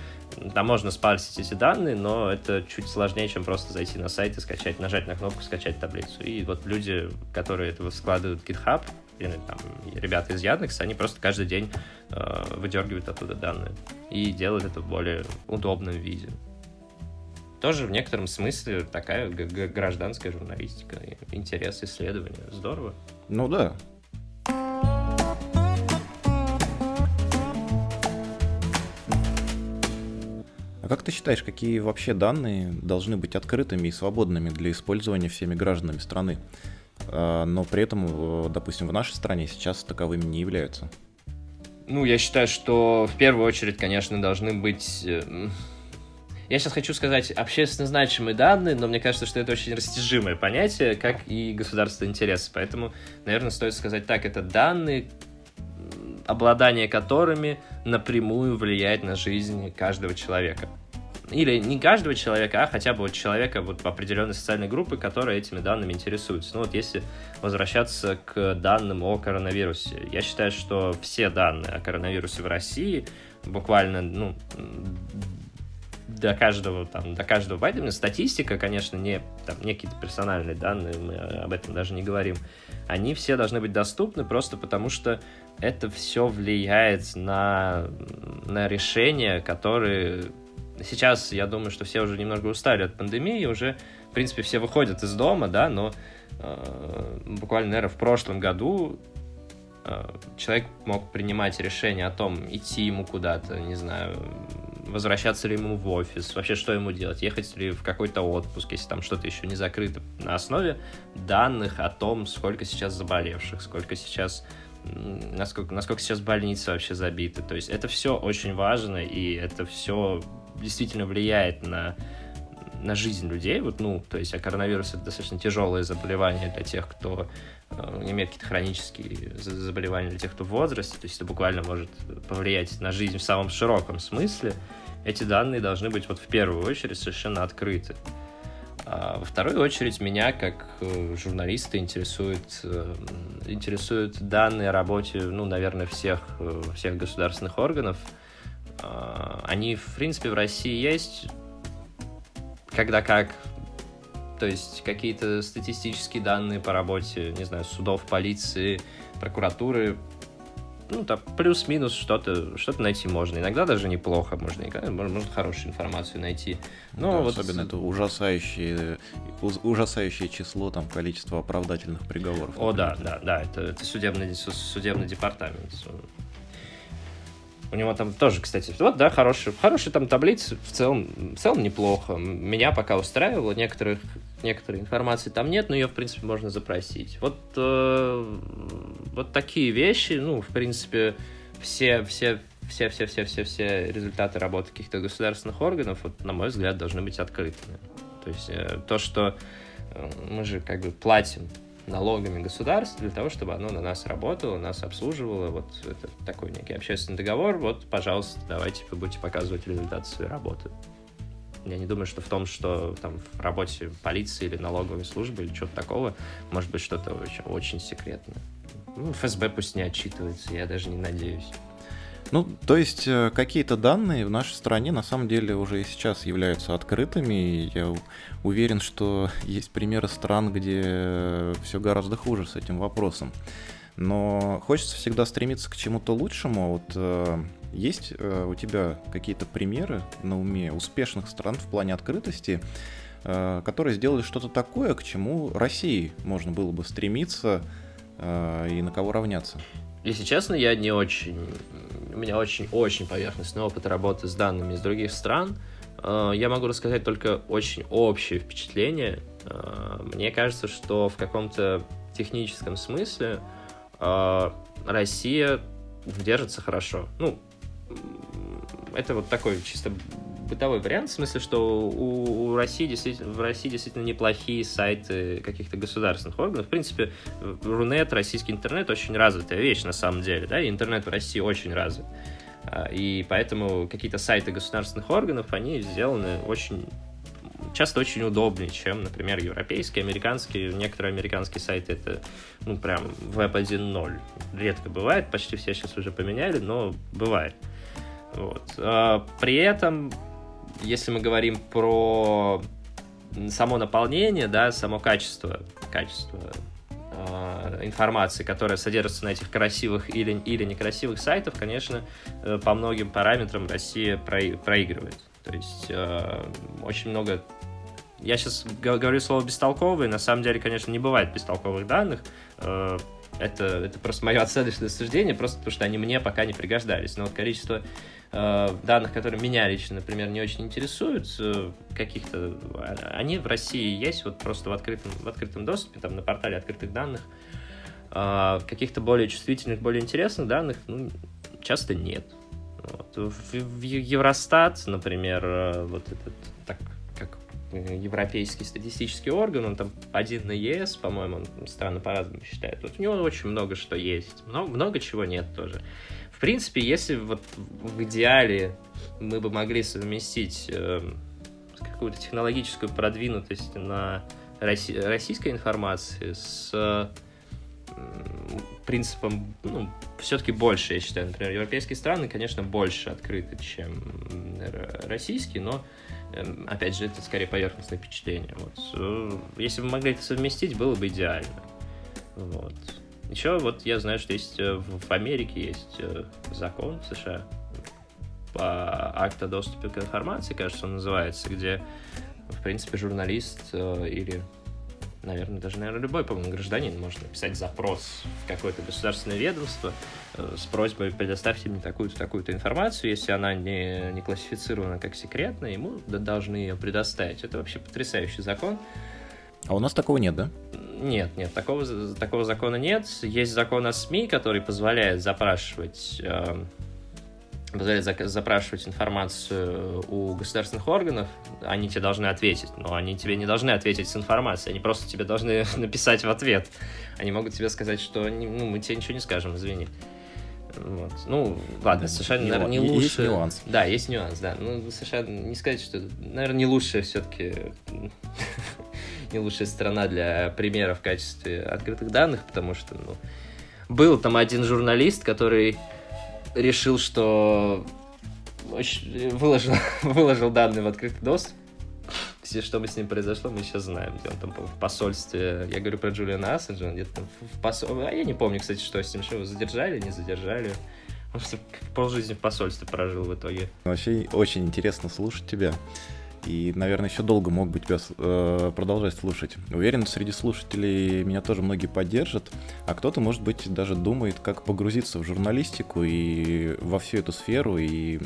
там можно спарсить эти данные, но это чуть сложнее, чем просто зайти на сайт и скачать, нажать на кнопку скачать таблицу. И вот люди, которые этого складывают в GitHub, или там ребята из Яндекса, они просто каждый день э, выдергивают оттуда данные и делают это в более удобном виде. Тоже в некотором смысле такая гражданская журналистика, интерес, исследования. Здорово. Ну да, А как ты считаешь, какие вообще данные должны быть открытыми и свободными для использования всеми гражданами страны, а, но при этом, допустим, в нашей стране сейчас таковыми не являются? Ну, я считаю, что в первую очередь, конечно, должны быть... Э, я сейчас хочу сказать общественно значимые данные, но мне кажется, что это очень растяжимое понятие, как и государственный интерес. Поэтому, наверное, стоит сказать так, это данные, обладание которыми напрямую влияет на жизнь каждого человека. Или не каждого человека, а хотя бы вот человека вот в определенной социальной группы, которая этими данными интересуется. Ну вот если возвращаться к данным о коронавирусе, я считаю, что все данные о коронавирусе в России буквально, ну, до каждого, там, до каждого байта. Статистика, конечно, не, там, не какие-то персональные данные, мы об этом даже не говорим. Они все должны быть доступны просто потому, что это все влияет на, на решения, которые... Сейчас, я думаю, что все уже немного устали от пандемии, уже, в принципе, все выходят из дома, да, но э, буквально, наверное, в прошлом году э, человек мог принимать решение о том, идти ему куда-то, не знаю, возвращаться ли ему в офис, вообще что ему делать, ехать ли в какой-то отпуск, если там что-то еще не закрыто, на основе данных о том, сколько сейчас заболевших, сколько сейчас насколько, насколько сейчас больницы вообще забиты. То есть это все очень важно, и это все действительно влияет на, на жизнь людей. Вот, ну, то есть, а коронавирус это достаточно тяжелое заболевание для тех, кто э, имеет какие-то хронические заболевания, для тех, кто в возрасте. То есть это буквально может повлиять на жизнь в самом широком смысле. Эти данные должны быть вот в первую очередь совершенно открыты. А во вторую очередь меня, как э, журналиста, интересует, э, интересуют данные о работе, ну, наверное, всех, э, всех государственных органов. А, они, в принципе, в России есть, когда как, то есть какие-то статистические данные по работе, не знаю, судов, полиции, прокуратуры, ну, там, плюс-минус что-то что найти можно. Иногда даже неплохо можно, можно хорошую информацию найти. Но да, вот... Особенно это ужасающее, ужасающее число, там, количество оправдательных приговоров. О, да, да, да, это, это судебный, судебный департамент. У него там тоже, кстати, вот, да, хорошие, хорошие там таблицы, в целом, в целом неплохо. Меня пока устраивало, некоторых, некоторой информации там нет, но ее, в принципе, можно запросить. Вот, э, вот такие вещи, ну, в принципе, все, все, все, все, все, все, все результаты работы каких-то государственных органов, вот, на мой взгляд, должны быть открытыми. То есть э, то, что э, мы же как бы платим налогами государства для того, чтобы оно на нас работало, нас обслуживало. Вот это такой некий общественный договор. Вот, пожалуйста, давайте вы будете показывать результаты своей работы. Я не думаю, что в том, что там в работе полиции или налоговой службы или что-то такого, может быть что-то очень, очень секретное. Ну, ФСБ пусть не отчитывается, я даже не надеюсь. Ну, то есть э, какие-то данные в нашей стране на самом деле уже и сейчас являются открытыми. Я уверен, что есть примеры стран, где все гораздо хуже с этим вопросом. Но хочется всегда стремиться к чему-то лучшему. Вот э, есть э, у тебя какие-то примеры на уме успешных стран в плане открытости, э, которые сделали что-то такое, к чему России можно было бы стремиться э, и на кого равняться? Если честно, я не очень... У меня очень-очень поверхностный опыт работы с данными из других стран. Э, я могу рассказать только очень общее впечатление. Э, мне кажется, что в каком-то техническом смысле э, Россия держится хорошо. Ну, это вот такой чисто бытовой вариант, в смысле, что у, у России действительно, в России действительно неплохие сайты каких-то государственных органов. В принципе, Рунет, российский интернет очень развитая вещь на самом деле, да, и интернет в России очень развит. А, и поэтому какие-то сайты государственных органов, они сделаны очень часто очень удобнее, чем, например, европейские, американские. Некоторые американские сайты это, ну, прям веб 1.0. Редко бывает, почти все сейчас уже поменяли, но бывает. Вот. А, при этом если мы говорим про само наполнение, да, само качество, качество э, информации, которая содержится на этих красивых или, или некрасивых сайтах, конечно, э, по многим параметрам Россия про, проигрывает. То есть э, очень много... Я сейчас говорю слово «бестолковые», на самом деле, конечно, не бывает бестолковых данных, это, это просто мое оценочное суждение, просто потому что они мне пока не пригождались. Но вот количество данных, которые меня лично, например, не очень интересуют, э, каких-то, они в России есть вот просто в открытом, в открытом доступе, там на портале открытых данных. Э, каких-то более чувствительных, более интересных данных, ну, часто нет. Вот. В, в Евростат, например, э, вот этот так европейский статистический орган, он там один на ЕС, по-моему, он странно по-разному считает. Вот у него очень много что есть, много, много чего нет тоже. Принципе, если вот в идеале мы бы могли совместить э, какую-то технологическую продвинутость на россий, российской информации с э, принципом, ну, все-таки больше, я считаю. Например, европейские страны, конечно, больше открыты, чем российские, но Эм, опять же, это скорее поверхностное впечатление. Вот. Э, если бы могли это совместить, было бы идеально. Вот. Еще вот я знаю, что есть э, в Америке есть э, закон в США по акту о доступе к информации, кажется, он называется, где, в принципе, журналист или наверное, даже, наверное, любой, по-моему, гражданин может написать запрос в какое-то государственное ведомство э, с просьбой предоставьте мне такую-то, такую-то информацию, если она не, не классифицирована как секретная, ему должны ее предоставить. Это вообще потрясающий закон. А у нас такого нет, да? Нет, нет, такого, такого закона нет. Есть закон о СМИ, который позволяет запрашивать э, позволяет запрашивать информацию у государственных органов, они тебе должны ответить, но они тебе не должны ответить с информацией, они просто тебе должны написать в ответ. Они могут тебе сказать, что ну, мы тебе ничего не скажем, извини. Вот. Ну, ладно, США, наверное, не лучше. Есть нюанс. Да, есть нюанс, да. Ну, США, не сказать, что, наверное, не лучшая все-таки, не лучшая страна для примера в качестве открытых данных, потому что, ну, был там один журналист, который решил, что выложил, выложил данные в открытый доступ. Все, что бы с ним произошло, мы сейчас знаем. Где он там в посольстве, я говорю про Джулиана Ассенджа, где-то там в посольстве, а я не помню, кстати, что с ним, что его задержали, не задержали. Он полжизни в посольстве прожил в итоге. Вообще очень интересно слушать тебя. И, наверное, еще долго мог бы тебя э, продолжать слушать. Уверен, среди слушателей меня тоже многие поддержат, а кто-то, может быть, даже думает, как погрузиться в журналистику и во всю эту сферу, и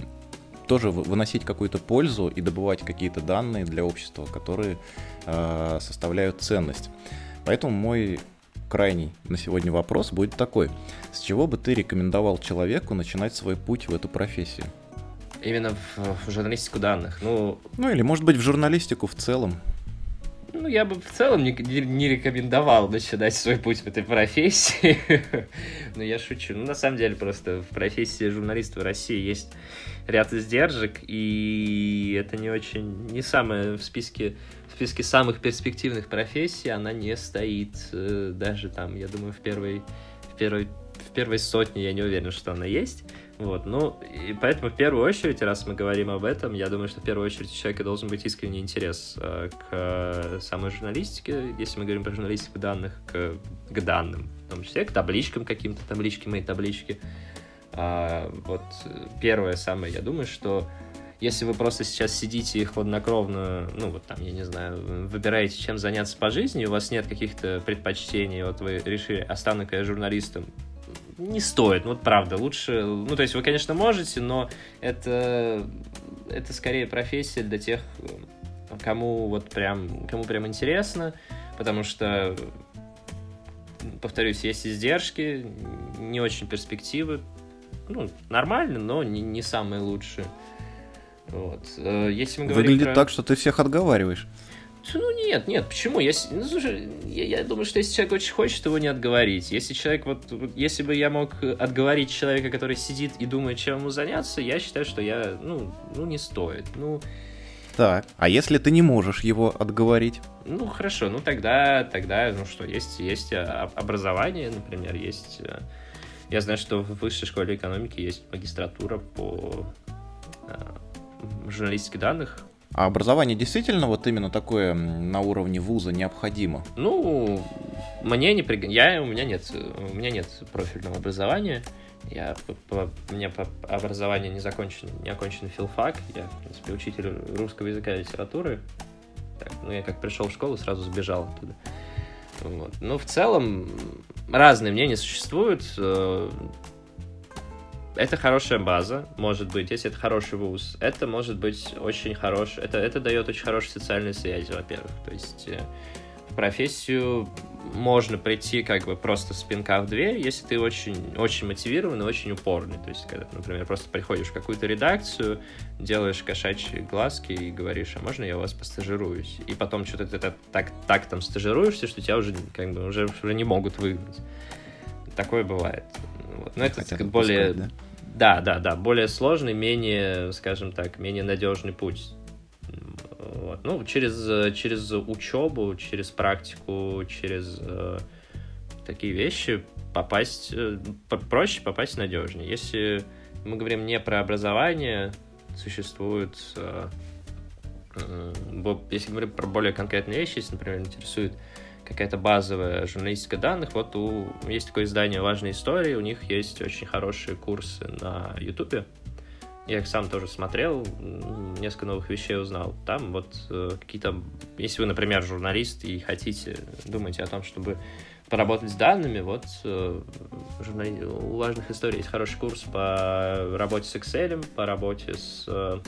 тоже выносить какую-то пользу и добывать какие-то данные для общества, которые э, составляют ценность. Поэтому мой крайний на сегодня вопрос будет такой. С чего бы ты рекомендовал человеку начинать свой путь в эту профессию? Именно в, в журналистику данных. Ну, ну или, может быть, в журналистику в целом. Ну, я бы в целом не, не рекомендовал начинать свой путь в этой профессии. Но я шучу. Ну, на самом деле, просто в профессии журналиста в России есть ряд издержек, и это не очень, не самое в списке, в списке самых перспективных профессий, она не стоит э, даже там, я думаю, в первой, в первой, первой сотне я не уверен, что она есть. Вот, ну, и поэтому в первую очередь, раз мы говорим об этом, я думаю, что в первую очередь у человека должен быть искренний интерес э, к э, самой журналистике, если мы говорим про журналистику данных, к, к данным, в том числе к табличкам каким-то, таблички мои таблички. А, вот первое самое, я думаю, что если вы просто сейчас сидите и хладнокровно, ну вот там, я не знаю, выбираете, чем заняться по жизни, у вас нет каких-то предпочтений, вот вы решили, остану-ка я журналистом, не стоит, ну, вот правда, лучше, ну, то есть вы, конечно, можете, но это, это скорее профессия для тех, кому вот прям, кому прям интересно, потому что, повторюсь, есть издержки, не очень перспективы, ну, нормально, но не, не самые лучшие. Вот. Э, если мы говорим Выглядит про... так, что ты всех отговариваешь. Ну нет, нет, почему? Если, ну, слушай, я, я думаю, что если человек очень хочет, его не отговорить. Если человек вот, если бы я мог отговорить человека, который сидит и думает, чем ему заняться, я считаю, что я, ну, ну не стоит. Ну. Так, а если ты не можешь его отговорить? Ну хорошо, ну тогда, тогда, ну что, есть, есть а, образование, например, есть. Э, я знаю, что в высшей школе экономики есть магистратура по э, журналистике данных, а образование действительно вот именно такое на уровне вуза необходимо? Ну, мне не приг... я у меня нет у меня нет профильного образования. Я по, у меня по образованию не закончен, не окончен филфак. Я, в принципе, учитель русского языка и литературы. Так, ну, я как пришел в школу, сразу сбежал оттуда. Вот. Но в целом разные мнения существуют. Это хорошая база, может быть, если это хороший вуз. Это может быть очень хороший, это, это дает очень хорошие социальные связи, во-первых. То есть э, в профессию можно прийти как бы просто с пинка в дверь, если ты очень, очень мотивированный, очень упорный. То есть, когда, например, просто приходишь в какую-то редакцию, делаешь кошачьи глазки и говоришь, а можно я у вас постажируюсь? И потом что-то ты так, так, так там стажируешься, что тебя уже как бы уже, уже не могут выгнать. Такое бывает. Вот. Но это Хотят более... Да? Да, да, да, более сложный, менее, скажем так, менее надежный путь. Вот. Ну, через, через учебу, через практику, через э, такие вещи попасть, э, проще попасть надежнее. Если мы говорим не про образование, существует, э, э, если говорим про более конкретные вещи, если, например, интересует какая-то базовая журналистика данных. Вот у, есть такое издание «Важные истории», у них есть очень хорошие курсы на Ютубе. Я их сам тоже смотрел, несколько новых вещей узнал. Там вот э, какие-то... Если вы, например, журналист и хотите, думаете о том, чтобы поработать с данными, вот э, журнали... у важных историй есть хороший курс по работе с Excel, по работе с э,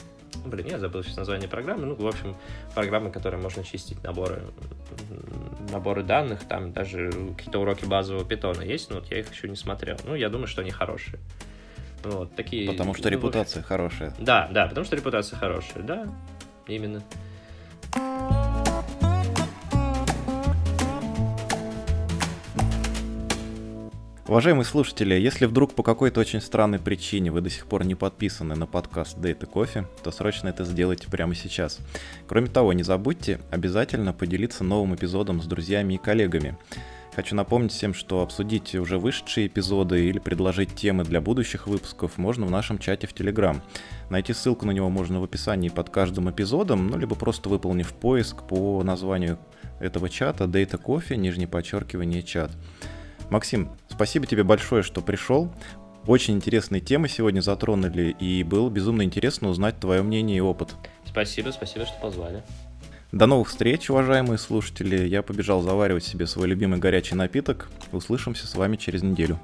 Блин, я забыл сейчас название программы. Ну, в общем, программы, которые можно чистить наборы, наборы данных. Там даже какие-то уроки базового питона есть, но вот я их еще не смотрел. Ну, я думаю, что они хорошие. Вот, такие... Потому что ну, репутация хорошая. Да, да, потому что репутация хорошая, да, именно. Уважаемые слушатели, если вдруг по какой-то очень странной причине вы до сих пор не подписаны на подкаст Data Coffee, то срочно это сделайте прямо сейчас. Кроме того, не забудьте обязательно поделиться новым эпизодом с друзьями и коллегами. Хочу напомнить всем, что обсудить уже вышедшие эпизоды или предложить темы для будущих выпусков можно в нашем чате в Telegram. Найти ссылку на него можно в описании под каждым эпизодом, ну либо просто выполнив поиск по названию этого чата Data Coffee, нижнее подчеркивание чат. Максим, спасибо тебе большое, что пришел. Очень интересные темы сегодня затронули, и было безумно интересно узнать твое мнение и опыт. Спасибо, спасибо, что позвали. До новых встреч, уважаемые слушатели. Я побежал заваривать себе свой любимый горячий напиток. Услышимся с вами через неделю.